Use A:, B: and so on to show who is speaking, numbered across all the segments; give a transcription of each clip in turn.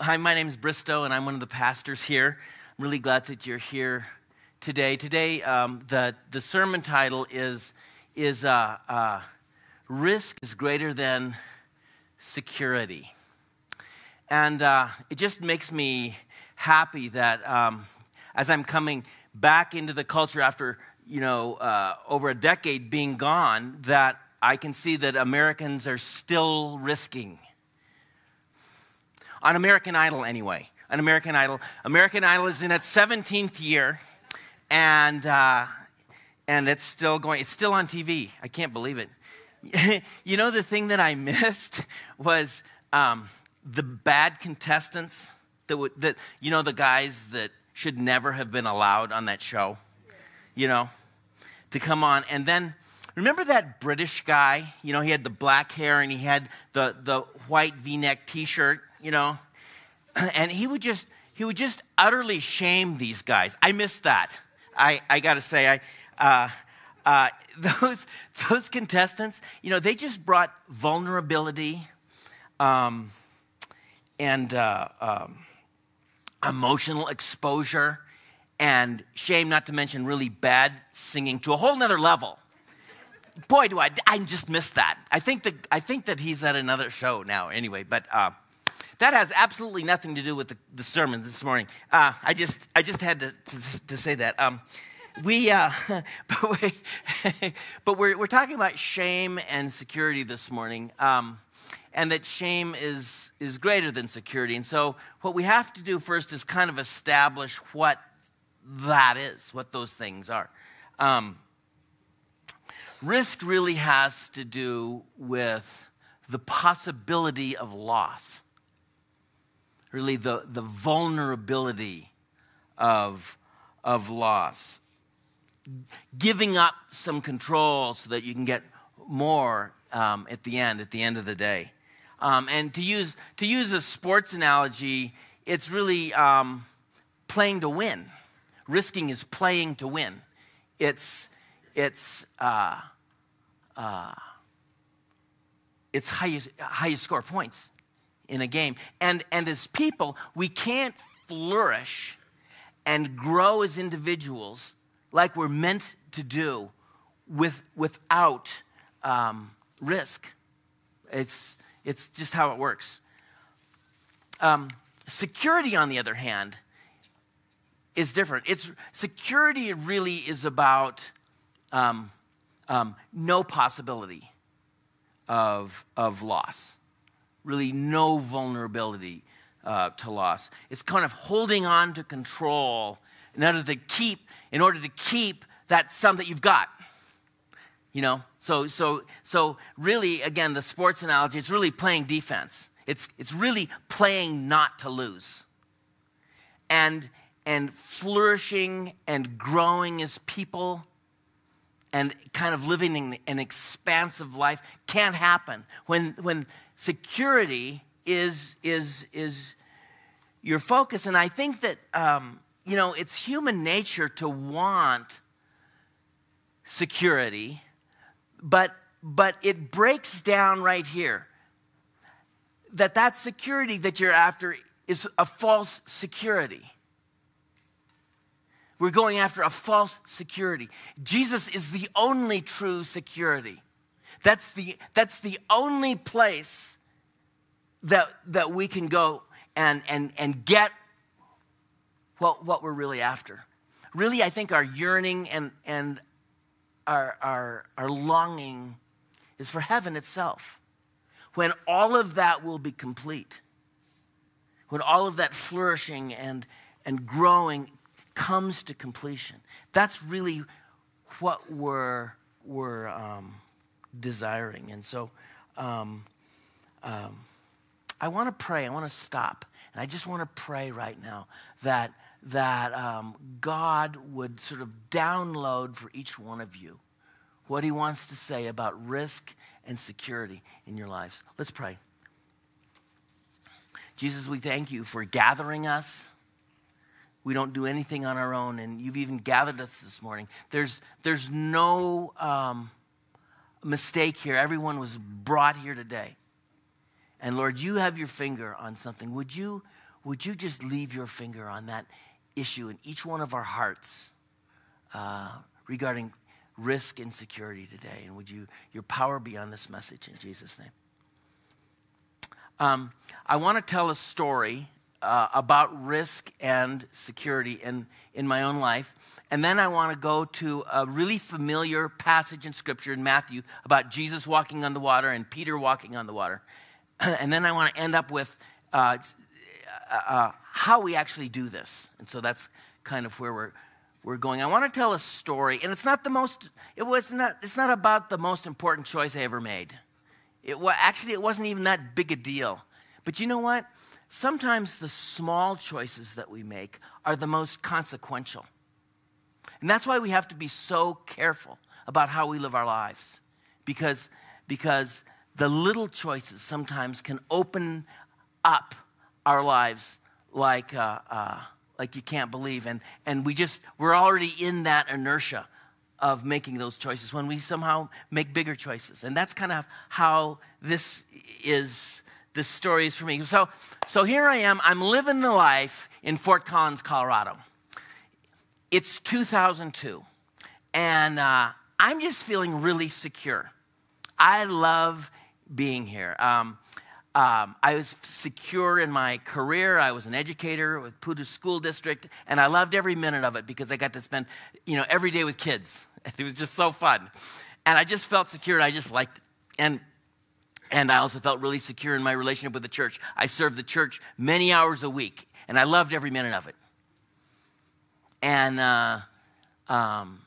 A: Hi, my name is Bristow, and I'm one of the pastors here. I'm really glad that you're here today. Today, um, the, the sermon title is, is uh, uh, Risk is Greater Than Security. And uh, it just makes me happy that um, as I'm coming back into the culture after, you know, uh, over a decade being gone, that I can see that Americans are still risking on American Idol anyway. On American Idol. American Idol is in its 17th year, and, uh, and it's still going, it's still on TV. I can't believe it. you know, the thing that I missed was um, the bad contestants that, would, that, you know, the guys that should never have been allowed on that show, you know, to come on. And then, remember that British guy? You know, he had the black hair and he had the, the white v neck t shirt you know, and he would just he would just utterly shame these guys. I missed that. I, I got to say, I, uh, uh, those, those contestants, you know, they just brought vulnerability um, and uh, um, emotional exposure and shame, not to mention really bad singing, to a whole nother level. Boy, do I, I just missed that. I think that, I think that he's at another show now anyway, but uh, that has absolutely nothing to do with the, the sermon this morning. Uh, I just I just had to, to, to say that. Um, we, uh, but, we but we're, we're talking about shame and security this morning, um, and that shame is, is greater than security. And so, what we have to do first is kind of establish what that is, what those things are. Um, risk really has to do with the possibility of loss really the, the vulnerability of, of loss. Giving up some control so that you can get more um, at the end, at the end of the day. Um, and to use, to use a sports analogy, it's really um, playing to win. Risking is playing to win. It's, it's, uh, uh, it's how you score points in a game. And, and as people, we can't flourish and grow as individuals like we're meant to do with, without um, risk. It's, it's just how it works. Um, security, on the other hand, is different. It's, security really is about um, um no possibility of, of loss really no vulnerability uh, to loss. It's kind of holding on to control in order to keep, in order to keep that sum that you've got. You know, so so so really, again, the sports analogy, it's really playing defense. It's it's really playing not to lose. And and flourishing and growing as people and kind of living an, an expansive life can't happen when when security is, is, is your focus. And I think that, um, you know, it's human nature to want security, but, but it breaks down right here that that security that you're after is a false security. We're going after a false security. Jesus is the only true security. That's the, that's the only place that, that we can go and, and, and get what, what we're really after. Really, I think our yearning and, and our, our, our longing is for heaven itself. When all of that will be complete, when all of that flourishing and, and growing comes to completion, that's really what we're, we're um, desiring. And so um, um, I want to pray. I want to stop. And I just want to pray right now that, that um, God would sort of download for each one of you what he wants to say about risk and security in your lives. Let's pray. Jesus, we thank you for gathering us. We don't do anything on our own, and you've even gathered us this morning. There's, there's no. Um, mistake here. Everyone was brought here today. and Lord, you have your finger on something, would you, would you just leave your finger on that issue in each one of our hearts uh, regarding risk and security today? And would you, your power be on this message in Jesus' name? Um, I want to tell a story uh, about risk and security in, in my own life. And then I want to go to a really familiar passage in Scripture in Matthew about Jesus walking on the water and Peter walking on the water. and then I want to end up with uh, uh, uh, how we actually do this. And so that's kind of where we're, we're going. I want to tell a story, and it's not the most, it was not, it's not about the most important choice I ever made. It, well, actually, it wasn't even that big a deal. But you know what? Sometimes the small choices that we make are the most consequential. And that's why we have to be so careful about how we live our lives. Because, because the little choices sometimes can open up our lives like, uh, uh, like you can't believe. And, and we just, we're already in that inertia of making those choices when we somehow make bigger choices. And that's kind of how this is, this story is for me. So, so here I am, I'm living the life in Fort Collins, Colorado. It's 2002, and uh, I'm just feeling really secure. I love being here. Um, um, I was secure in my career. I was an educator with Poudre School District, and I loved every minute of it because I got to spend, you know, every day with kids. It was just so fun. And I just felt secure and I just liked it. And and I also felt really secure in my relationship with the church. I served the church many hours a week, and I loved every minute of it. And uh, um,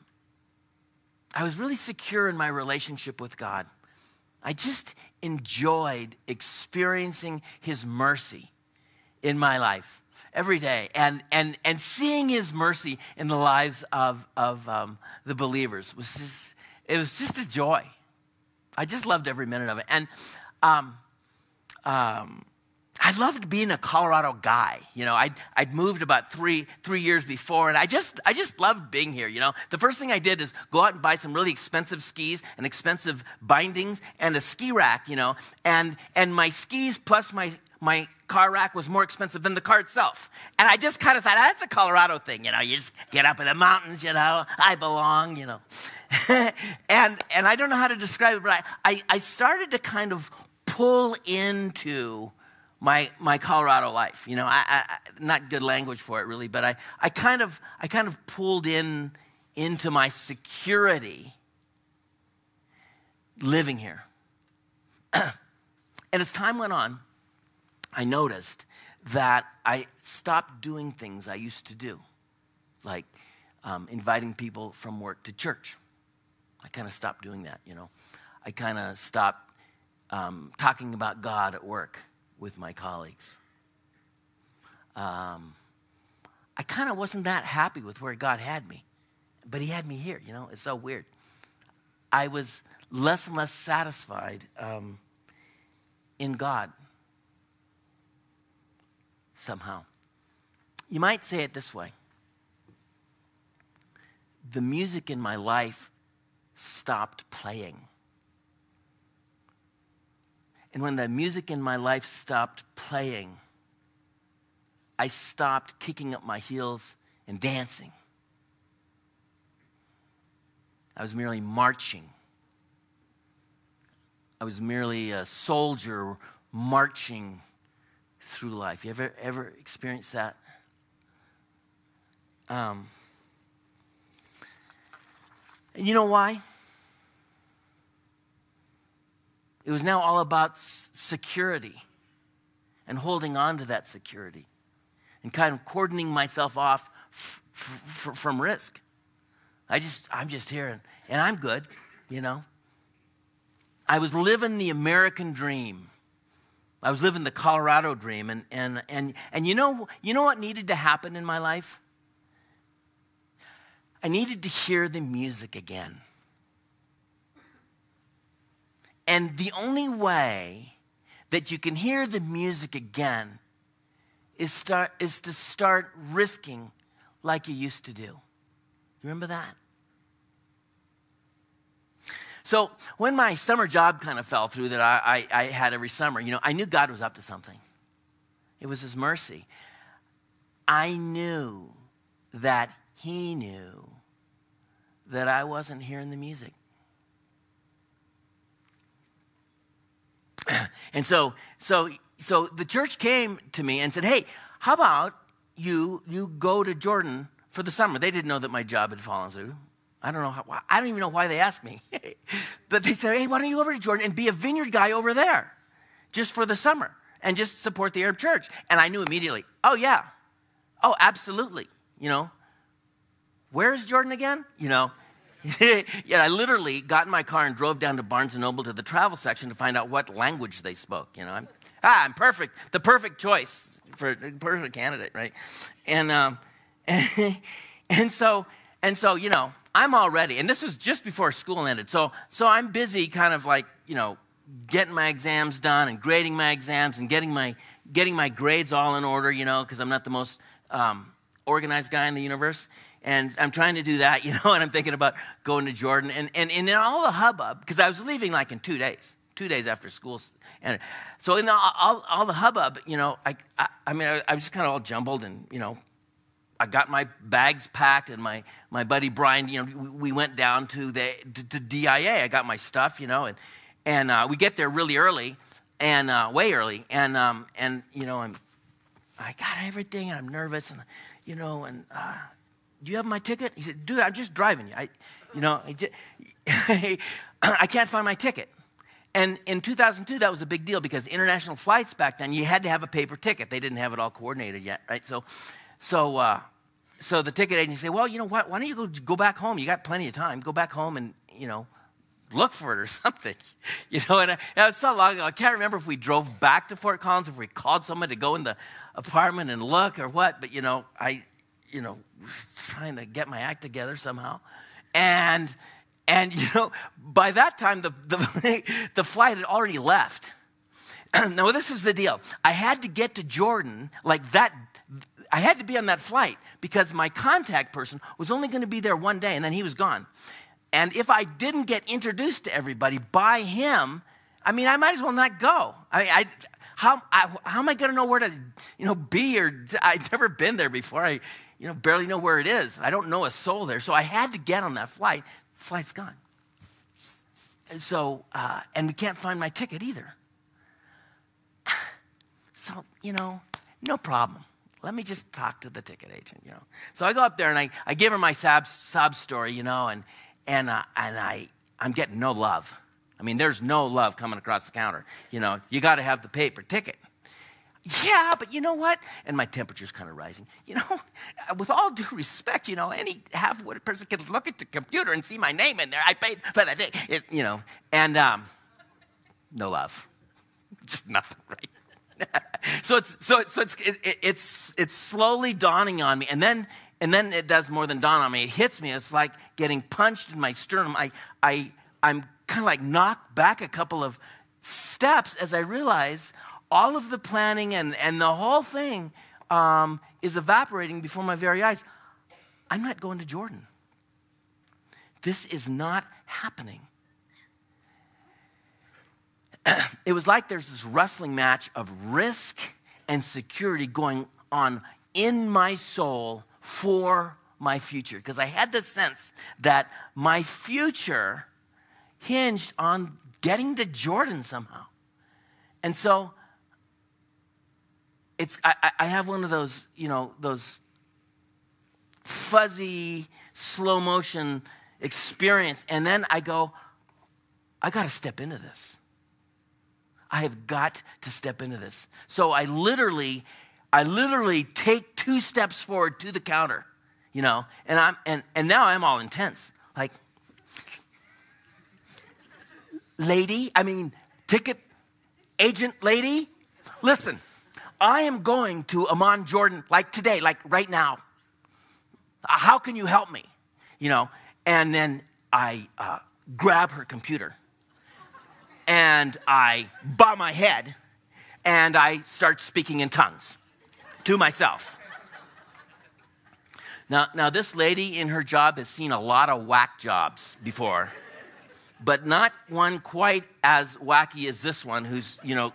A: I was really secure in my relationship with God. I just enjoyed experiencing His mercy in my life every day and, and, and seeing his mercy in the lives of, of um, the believers was just, it was just a joy. I just loved every minute of it. And um, um, I loved being a Colorado guy. You know, I'd, I'd moved about three, three years before, and I just, I just loved being here. You know, the first thing I did is go out and buy some really expensive skis and expensive bindings and a ski rack, you know, and, and my skis plus my, my car rack was more expensive than the car itself. And I just kind of thought, that's a Colorado thing, you know, you just get up in the mountains, you know, I belong, you know. and, and I don't know how to describe it, but I, I, started to kind of pull into my, my Colorado life. You know, I, I, not good language for it really, but I, I, kind of, I kind of pulled in into my security living here. and as time went on, I noticed that I stopped doing things I used to do, like um, inviting people from work to church. I kind of stopped doing that, you know. I kind of stopped um, talking about God at work with my colleagues. Um, I kind of wasn't that happy with where God had me, but He had me here, you know. It's so weird. I was less and less satisfied um, in God somehow. You might say it this way the music in my life stopped playing. And when the music in my life stopped playing, I stopped kicking up my heels and dancing. I was merely marching. I was merely a soldier marching through life. You ever ever experienced that? Um, and you know why? It was now all about security and holding on to that security and kind of cordoning myself off f- f- from risk. I just, I'm just here and, and I'm good, you know. I was living the American dream. I was living the Colorado dream, and, and, and, and you, know, you know what needed to happen in my life? I needed to hear the music again. And the only way that you can hear the music again is, start, is to start risking like you used to do. You Remember that? So when my summer job kind of fell through that I, I, I had every summer, you know, I knew God was up to something. It was His mercy. I knew that He knew that I wasn't hearing the music. and so, so, so the church came to me and said, "Hey, how about you you go to Jordan for the summer?" They didn't know that my job had fallen through. I don't know how. I don't even know why they asked me, but they said, "Hey, why don't you go over to Jordan and be a vineyard guy over there, just for the summer, and just support the Arab church?" And I knew immediately. Oh yeah, oh absolutely. You know, where's Jordan again? You know, yeah, I literally got in my car and drove down to Barnes and Noble to the travel section to find out what language they spoke. You know, I'm, ah, I'm perfect, the perfect choice for perfect candidate, right? And um, and, and so and so, you know, I'm already. And this was just before school ended, so so I'm busy, kind of like you know, getting my exams done and grading my exams and getting my getting my grades all in order. You know, because I'm not the most um, organized guy in the universe. And I'm trying to do that, you know, and I'm thinking about going to Jordan. And, and, and in all the hubbub, because I was leaving like in two days, two days after school. And so in all, all, all the hubbub, you know, I, I, I mean, I, I was just kind of all jumbled and, you know, I got my bags packed, and my, my buddy Brian, you know, we went down to the to, to DIA. I got my stuff, you know, and and uh, we get there really early, and uh, way early, and um, and you know, I'm I got everything, and I'm nervous, and you know, and uh, do you have my ticket? He said, dude, I'm just driving you. I, you know, I, just, I can't find my ticket. And in 2002, that was a big deal because international flights back then, you had to have a paper ticket. They didn't have it all coordinated yet, right? So, so, uh, so the ticket agent said, well, you know what? Why don't you go, go back home? You got plenty of time. Go back home and, you know, look for it or something. You know, and, I, and it's so long ago. I can't remember if we drove back to Fort Collins, if we called someone to go in the apartment and look or what. But, you know, I, you know, trying to get my act together somehow. And, and you know, by that time, the, the, the flight had already left. now, this is the deal. I had to get to Jordan like that. I had to be on that flight because my contact person was only going to be there one day and then he was gone. And if I didn't get introduced to everybody by him, I mean, I might as well not go. I, I how, I, how am I going to know where to, you know, be? Or I've never been there before. I, you know, barely know where it is. I don't know a soul there. So I had to get on that flight. Flight's gone. And so, uh, and we can't find my ticket either. So, you know, no problem. Let me just talk to the ticket agent, you know. So I go up there and I, I give her my sob, sob story, you know, and, and, uh, and I, I'm getting no love. I mean, there's no love coming across the counter. You know, you got to have the paper ticket. Yeah, but you know what? And my temperature's kind of rising. You know, with all due respect, you know, any half-witted person can look at the computer and see my name in there. I paid for that it, you know, and um, no love, just nothing, right? so it's so it's so it's it, it's it's slowly dawning on me, and then and then it does more than dawn on me. It hits me. It's like getting punched in my sternum. I I I'm kind of like knocked back a couple of steps as I realize all of the planning and, and the whole thing um, is evaporating before my very eyes. I'm not going to Jordan. This is not happening. it was like there's this wrestling match of risk and security going on in my soul for my future. Because I had the sense that my future hinged on getting to Jordan somehow. And so it's I, I have one of those, you know, those fuzzy, slow motion experience. And then I go, I got to step into this. I have got to step into this. So I literally, I literally take two steps forward to the counter, you know, and I'm and and now I'm all intense. Like, lady, I mean, ticket agent lady, listen. I am going to Amman, Jordan, like today, like right now. How can you help me? You know, and then I uh, grab her computer and I bow my head and I start speaking in tongues to myself. Now, now, this lady in her job has seen a lot of whack jobs before. but not one quite as wacky as this one, who's, you know,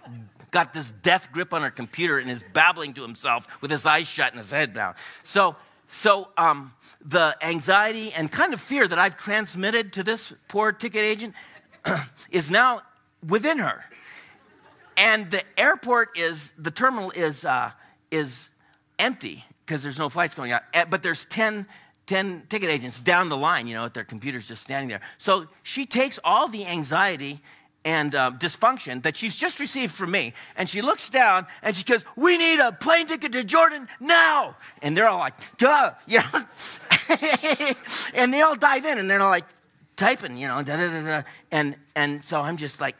A: got this death grip on her computer and is babbling to himself with his eyes shut and his head down. So, so um, the anxiety and kind of fear that I've transmitted to this poor ticket agent is now within her. And the airport is, the terminal is, uh, is empty because there's no flights going out. Eh, but there's 10 10 ticket agents down the line, you know, with their computers just standing there. So she takes all the anxiety and uh, dysfunction that she's just received from me, and she looks down and she goes, "We need a plane ticket to Jordan now!" And they're all like, "Duh," you know, and they all dive in and they're like typing, you know, da da da da, and and so I'm just like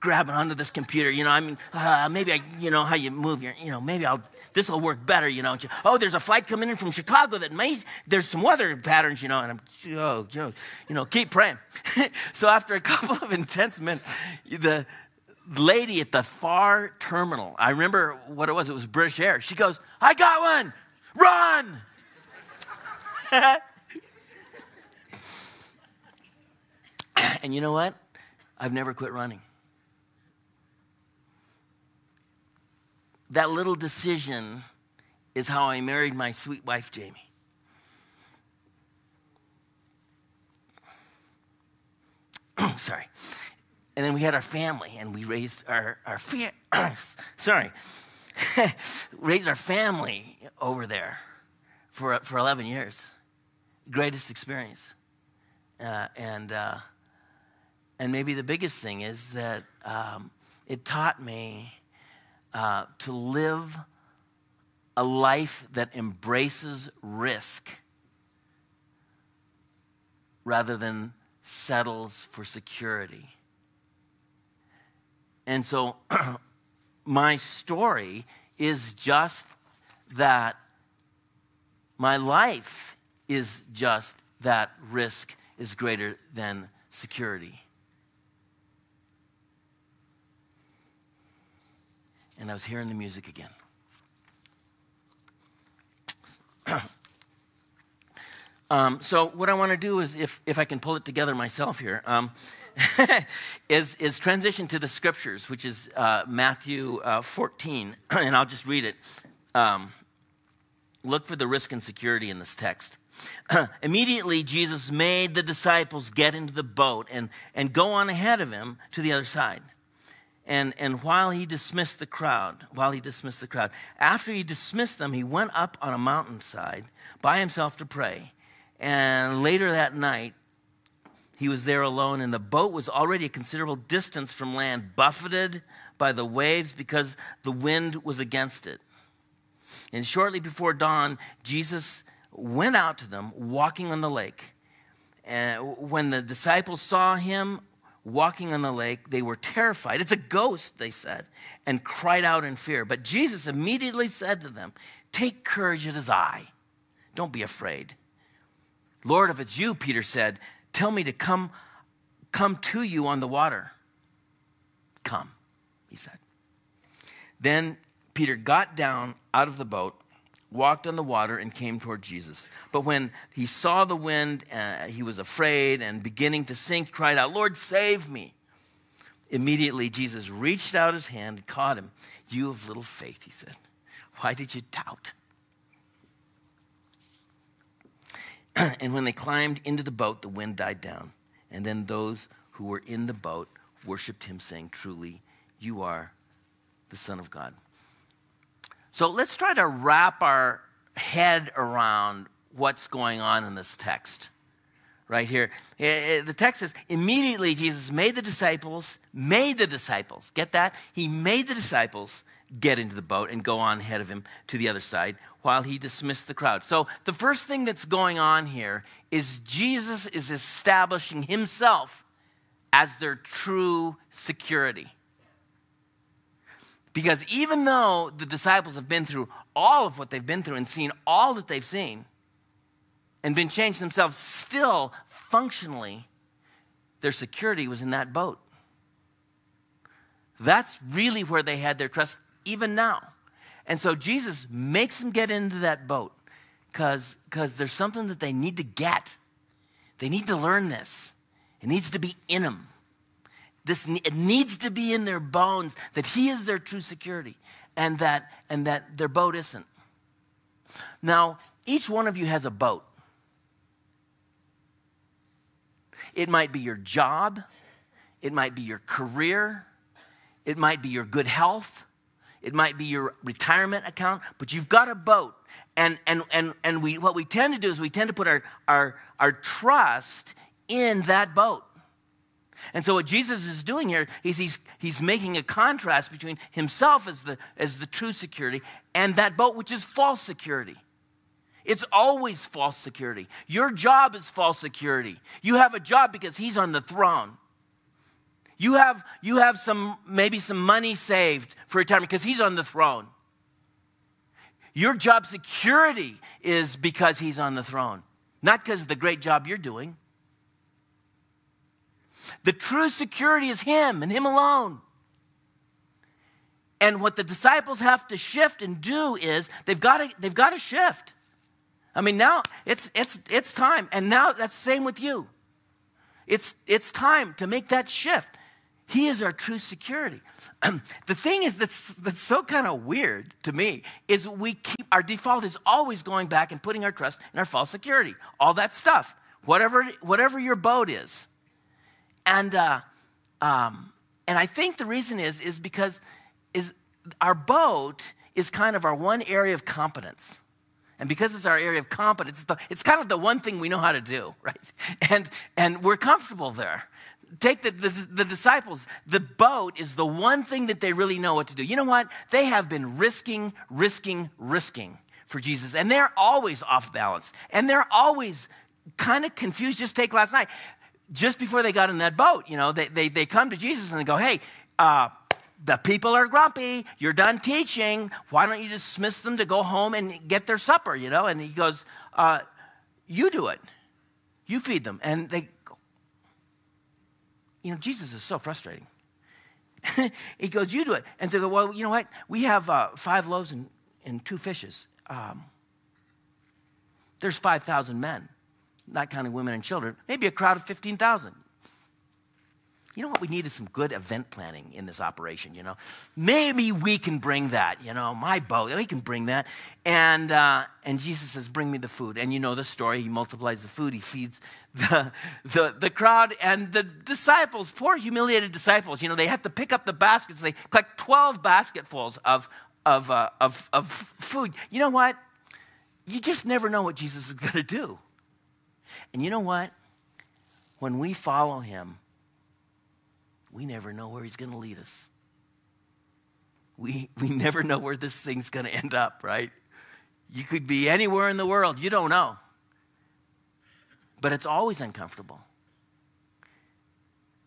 A: grabbing onto this computer, you know. I mean, uh, maybe I, you know, how you move your, you know, maybe I'll this will work better, you know. Oh, there's a flight coming in from Chicago that may, there's some weather patterns, you know, and I'm, oh, you know, keep praying. so after a couple of intense minutes, the lady at the far terminal, I remember what it was, it was British Air. She goes, I got one, run. and you know what? I've never quit running. That little decision is how I married my sweet wife, Jamie. sorry. And then we had our family and we raised our, our fa- sorry, raised our family over there for, for 11 years. Greatest experience. Uh, and, uh, and maybe the biggest thing is that um, it taught me uh, to live a life that embraces risk rather than settles for security. And so, my story is just that my life is just that risk is greater than security. And I was hearing the music again. um, so what I want to do is, if, if I can pull it together myself here, um, is, is transition to the scriptures, which is uh, Matthew uh, 14, and I'll just read it. Um, look for the risk and security in this text. Immediately, Jesus made the disciples get into the boat and, and go on ahead of him to the other side. And, and while he dismissed the crowd, while he dismissed the crowd, after he dismissed them, he went up on a mountainside by himself to pray. And later that night, he was there alone, and the boat was already a considerable distance from land, buffeted by the waves because the wind was against it. And shortly before dawn, Jesus went out to them, walking on the lake. And when the disciples saw him walking on the lake. They were terrified. It's a ghost, they said, and cried out in fear. But Jesus immediately said to them, Take courage, it is I. Don't be afraid. Lord, if it's you, Peter said, tell me to come, come to you on the water. Come, he said. Then Peter got down out of the boat walked on the water and came toward Jesus. But when he saw the wind, uh, he was afraid and beginning to sink, cried out, Lord, save me. Immediately, Jesus reached out his hand and caught him. You of little faith, he said. Why did you doubt? and when they climbed into the boat, the wind died down. And then those who were in the boat worshiped him, saying, Truly, you are the Son of God. So let's try to wrap our head around what's going on in this text right here. Eh, eh, the text says, immediately Jesus made the disciples, made the disciples, get that? He made the disciples get into the boat and go on ahead of him to the other side while he dismissed the crowd. So the first thing that's going on here is Jesus is establishing himself as their true security. Because even though the disciples have been through all of what they've been through and seen all that they've seen and been changed themselves, still functionally, their security was in that boat. That's really where they had their trust, even now. And so Jesus makes them get into that boat because there's something that they need to get. They need to learn this. It needs to be in them. This, it needs to be in their bones that He is their true security and that, and that their boat isn't. Now, each one of you has a boat. It might be your job, it might be your career, it might be your good health, it might be your retirement account, but you've got a boat. And, and, and, and we, what we tend to do is we tend to put our, our, our trust in that boat. And so what Jesus is doing here is he's, he's making a contrast between himself as the, as the true security and that boat, which is false security. It's always false security. Your job is false security. You have a job because he's on the throne. You have, you have some, maybe some money saved for retirement because he's on the throne. Your job security is because he's on the throne, not because of the great job you're doing. The true security is him and him alone. And what the disciples have to shift and do is they've got to, they've got to shift. I mean, now it's, it's, it's time. And now that's the same with you. It's, it's time to make that shift. He is our true security. the thing is that's, that's so kind of weird to me is we keep our default is always going back and putting our trust in our false security. All that stuff. Whatever, whatever your boat is. And, uh, um, and I think the reason is, is because is our boat is kind of our one area of competence. And because it's our area of competence, it's, the, it's kind of the one thing we know how to do, right? And, and we're comfortable there. Take the, the, the, disciples, the boat is the one thing that they really know what to do. You know what? They have been risking, risking, risking for Jesus. And they're always off balance. And they're always kind of confused. Just take last night. Just before they got in that boat, you know, they, they, they come to Jesus and they go, hey, uh, the people are grumpy. You're done teaching. Why don't you dismiss them to go home and get their supper, you know? And he goes, uh, You do it. You feed them. And they go, You know, Jesus is so frustrating. he goes, You do it. And they go, Well, you know what? We have uh, five loaves and, and two fishes. Um, there's 5,000 men, not counting women and children, maybe a crowd of 15,000 you know what? We need is some good event planning in this operation you know? Maybe we can bring that you know? My boat we can bring that. And uh, and jesus says bring me the food. And you know the story. He multiplies the food. He feeds the, the, the crowd. And the disciples poor humiliated disciples you know they had to pick up the baskets. They collect 12 basketfuls of of, uh, of, of food. You know what? You just never know what jesus is going to do and you know what when we follow him we never know where he's going to lead us. We, we never know where this thing's going to end up, right? You could be anywhere in the world, you don't know. But it's always uncomfortable.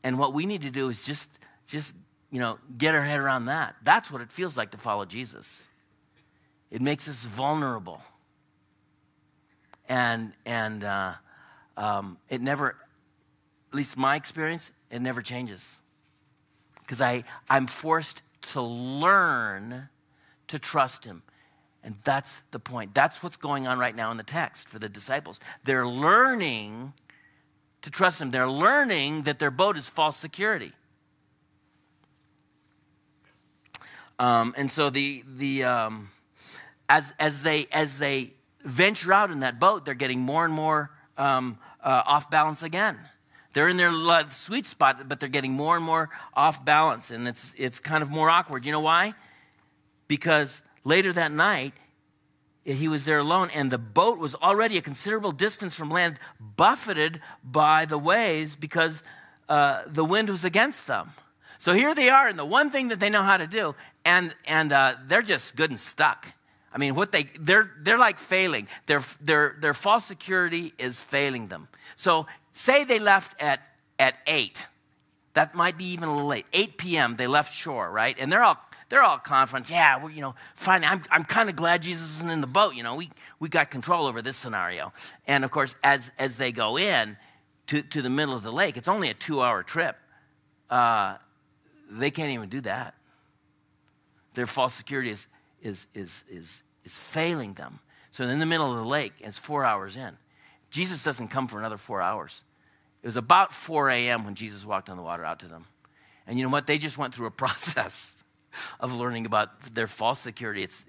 A: And what we need to do is just, just you know, get our head around that. That's what it feels like to follow Jesus. It makes us vulnerable. And, and uh, um, it never, at least my experience, it never changes because I'm forced to learn to trust him. And that's the point. That's what's going on right now in the text for the disciples. They're learning to trust him, they're learning that their boat is false security. Um, and so the, the, um, as, as, they, as they venture out in that boat, they're getting more and more um, uh, off balance again. They're in their sweet spot, but they're getting more and more off balance, and it's, it's kind of more awkward. You know why? Because later that night, he was there alone, and the boat was already a considerable distance from land, buffeted by the waves because uh, the wind was against them. So here they are, and the one thing that they know how to do, and, and uh, they're just good and stuck. I mean, what they they're they're like failing. Their their their false security is failing them. So Say they left at, at 8. That might be even a little late. 8 p.m., they left shore, right? And they're all they're all confident. Yeah, well, you know, fine. I'm, I'm kind of glad Jesus isn't in the boat. You know, we, we got control over this scenario. And of course, as, as they go in to, to the middle of the lake, it's only a two hour trip. Uh, they can't even do that. Their false security is, is, is, is, is failing them. So in the middle of the lake, it's four hours in. Jesus doesn't come for another four hours. It was about 4 a.m. when Jesus walked on the water out to them. And you know what? They just went through a process of learning about their false security. It's,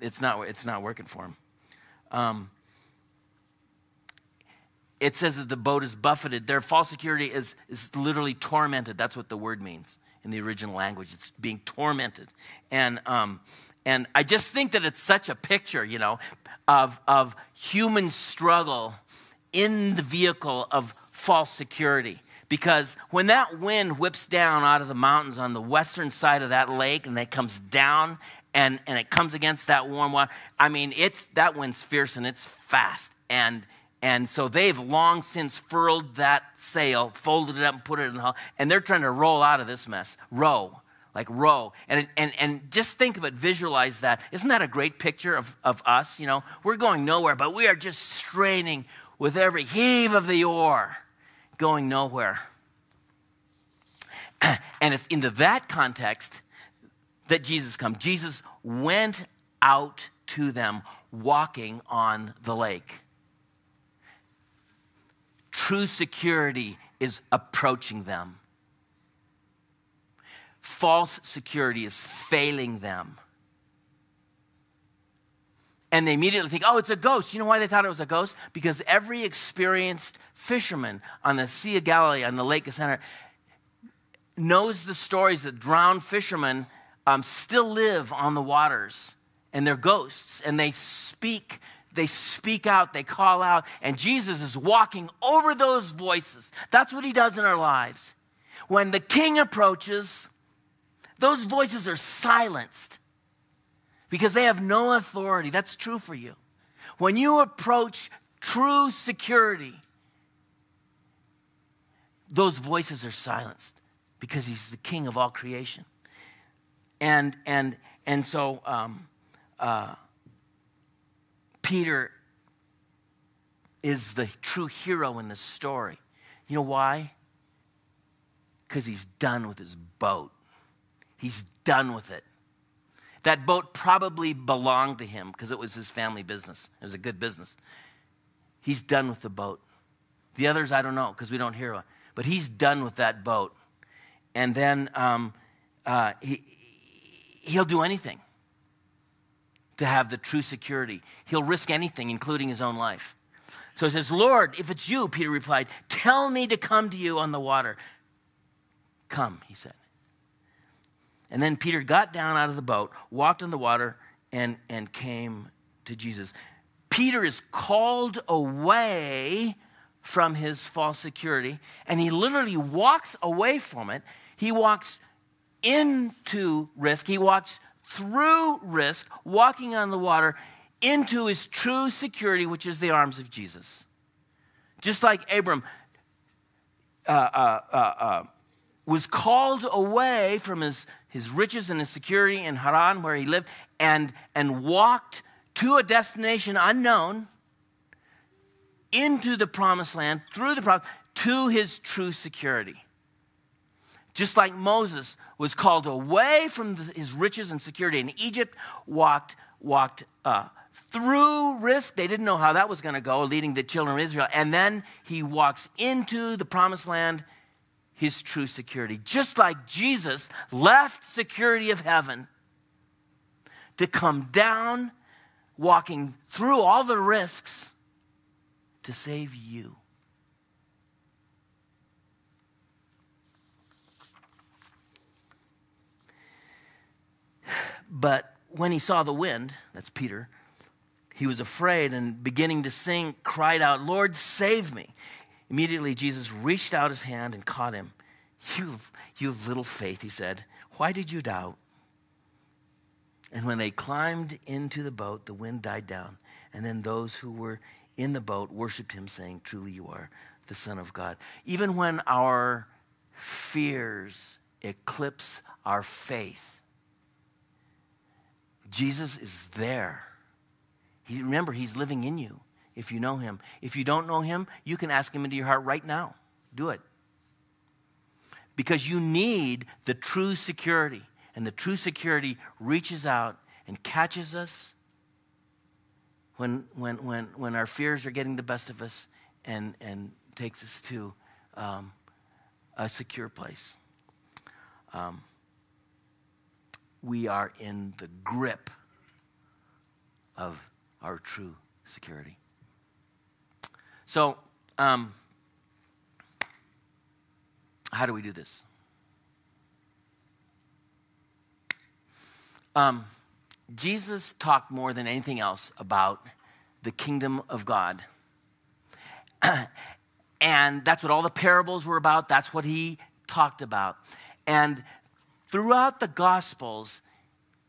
A: it's, not, it's not working for them. Um, it says that the boat is buffeted. Their false security is, is literally tormented. That's what the word means in the original language. It's being tormented. And, um, and I just think that it's such a picture, you know, of, of human struggle in the vehicle of false security. Because when that wind whips down out of the mountains on the western side of that lake and it comes down and, and it comes against that warm water, I mean, it's, that wind's fierce and it's fast. And and so they've long since furled that sail, folded it up, and put it in the hull, and they're trying to roll out of this mess. Row, like row. And, and, and just think of it, visualize that. Isn't that a great picture of, of us? You know, we're going nowhere, but we are just straining with every heave of the oar, going nowhere. and it's into that context that Jesus comes. Jesus went out to them walking on the lake. True security is approaching them. False security is failing them. And they immediately think, oh, it's a ghost. You know why they thought it was a ghost? Because every experienced fisherman on the Sea of Galilee, on the Lake of Center, knows the stories that drowned fishermen um, still live on the waters and they're ghosts and they speak they speak out, they call out, and Jesus is walking over those voices. That's what he does in our lives. When the king approaches, those voices are silenced because they have no authority. That's true for you. When you approach true security, those voices are silenced because he's the king of all creation. And, and, and so, um, uh, Peter is the true hero in this story. You know why? Because he's done with his boat. He's done with it. That boat probably belonged to him because it was his family business. It was a good business. He's done with the boat. The others, I don't know because we don't hear one. But he's done with that boat. And then um, uh, he, he'll do anything to have the true security. He'll risk anything, including his own life. So he says, Lord, if it's you, Peter replied, tell me to come to you on the water. Come, he said. And then Peter got down out of the boat, walked on the water, and, and came to Jesus. Peter is called away from his false security, and he literally walks away from it. He walks into risk, he walks through risk, walking on the water, into his true security, which is the arms of Jesus. Just like Abram uh, uh, uh, uh, was called away from his, his riches and his security in Haran, where he lived, and, and walked to a destination unknown into the promised land, through the promise, to his true security. Just like Moses was called away from his riches and security in Egypt, walked, walked uh, through risk. They didn't know how that was going to go, leading the children of Israel. And then he walks into the promised land, his true security. Just like Jesus left security of heaven to come down, walking through all the risks to save you. But when he saw the wind, that's Peter, he was afraid and beginning to sink, cried out, Lord, save me. Immediately, Jesus reached out his hand and caught him. You, you have little faith, he said. Why did you doubt? And when they climbed into the boat, the wind died down. And then those who were in the boat worshiped him, saying, Truly, you are the Son of God. Even when our fears eclipse our faith, Jesus is there. He, remember, He's living in you if you know Him. If you don't know Him, you can ask Him into your heart right now. Do it. Because you need the true security. And the true security reaches out and catches us when, when, when, when our fears are getting the best of us and, and takes us to um, a secure place. Um, we are in the grip of our true security. So, um, how do we do this? Um, Jesus talked more than anything else about the kingdom of God. and that's what all the parables were about. That's what he talked about. And throughout the Gospels,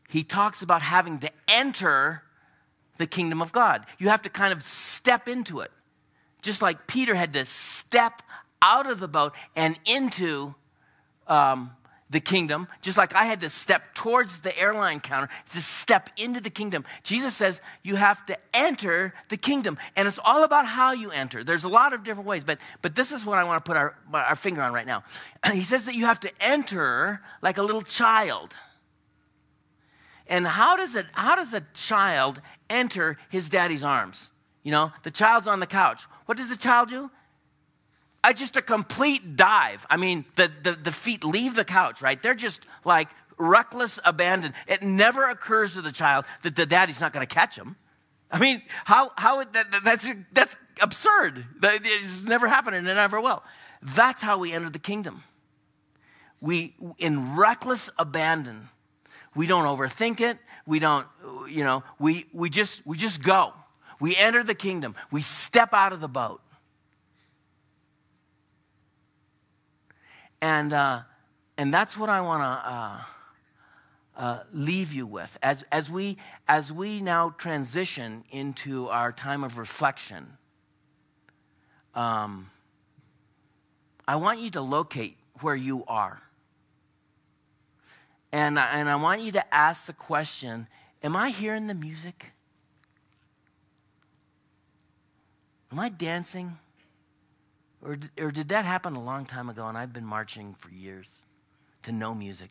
A: he talks about having to enter the kingdom of God. You have to kind of step into it. Just like Peter had to step out of the boat and into um, the kingdom, just like I had to step towards the airline counter to step into the kingdom. Jesus says you have to enter the kingdom. And it's all about how you enter. There's a lot of different ways, but, but this is what I want to put our, our finger on right now. He says that you have to enter like a little child. And how does, it, how does a child enter his daddy's arms? You know, the child's on the couch. What does the child do? I just a complete dive. I mean, the, the, the feet leave the couch, right? They're just like reckless abandon. It never occurs to the child that the daddy's not going to catch him. I mean, how, how that, that's, that's absurd. It's never happened and it never will. That's how we enter the kingdom. We, in reckless abandon, we don't overthink it. We don't, you know, we, we, just, we just go. We enter the kingdom. We step out of the boat. And, uh, and that's what I want to uh, uh, leave you with. As, as, we, as we now transition into our time of reflection, um, I want you to locate where you are. And, and I want you to ask the question Am I hearing the music? Am I dancing? Or, or did that happen a long time ago and I've been marching for years to no music?